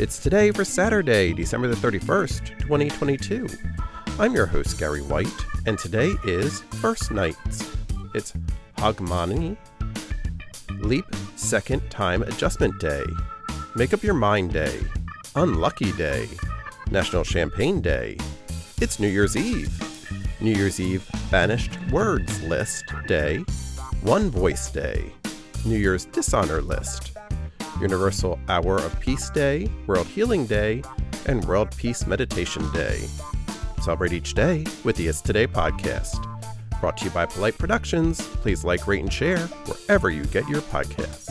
It's today for Saturday, December the 31st, 2022. I'm your host, Gary White, and today is First Nights. It's Hogmanay, Leap Second Time Adjustment Day, Make Up Your Mind Day, Unlucky Day, National Champagne Day. It's New Year's Eve, New Year's Eve Banished Words List Day, One Voice Day, New Year's Dishonor List, Universal Hour of Peace Day, World Healing Day, and World Peace Meditation Day. Celebrate each day with the It's Today podcast. Brought to you by Polite Productions. Please like, rate, and share wherever you get your podcasts.